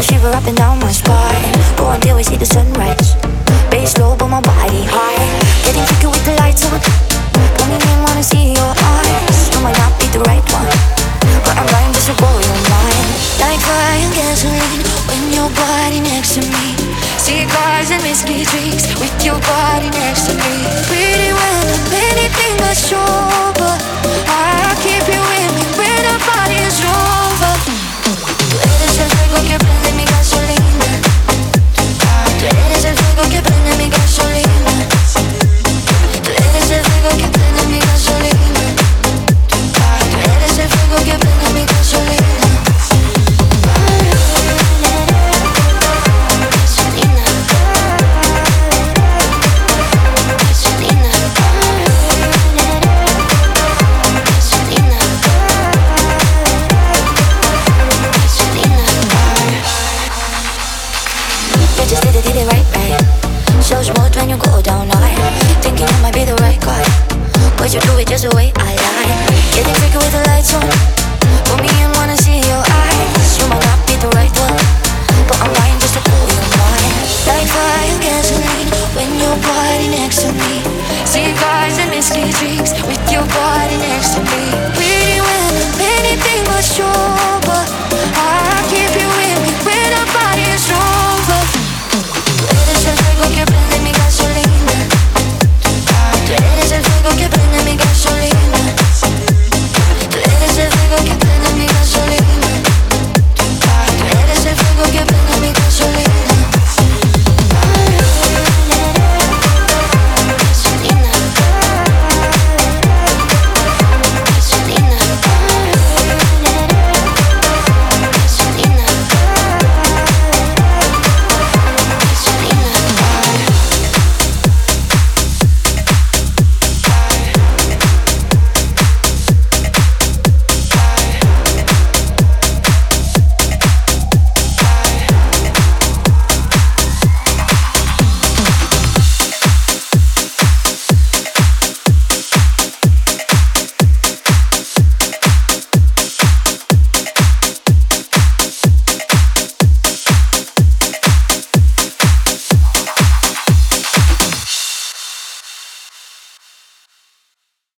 a shiver up and down my spine. Go until we see the sunrise. Bass low, but my body high. Getting freaky with the lights on. Coming in, wanna see your eyes. You might not be the right one, but I'm blind just to blow your mind. Like and gasoline when your body next to me. Cigars and whiskey drinks with your body next to me. Pretty when I'm anything but sober. Just did it, did it right, right. When you go down you might be the right guy. You do it just the way I like. Getting freaky with the lights on.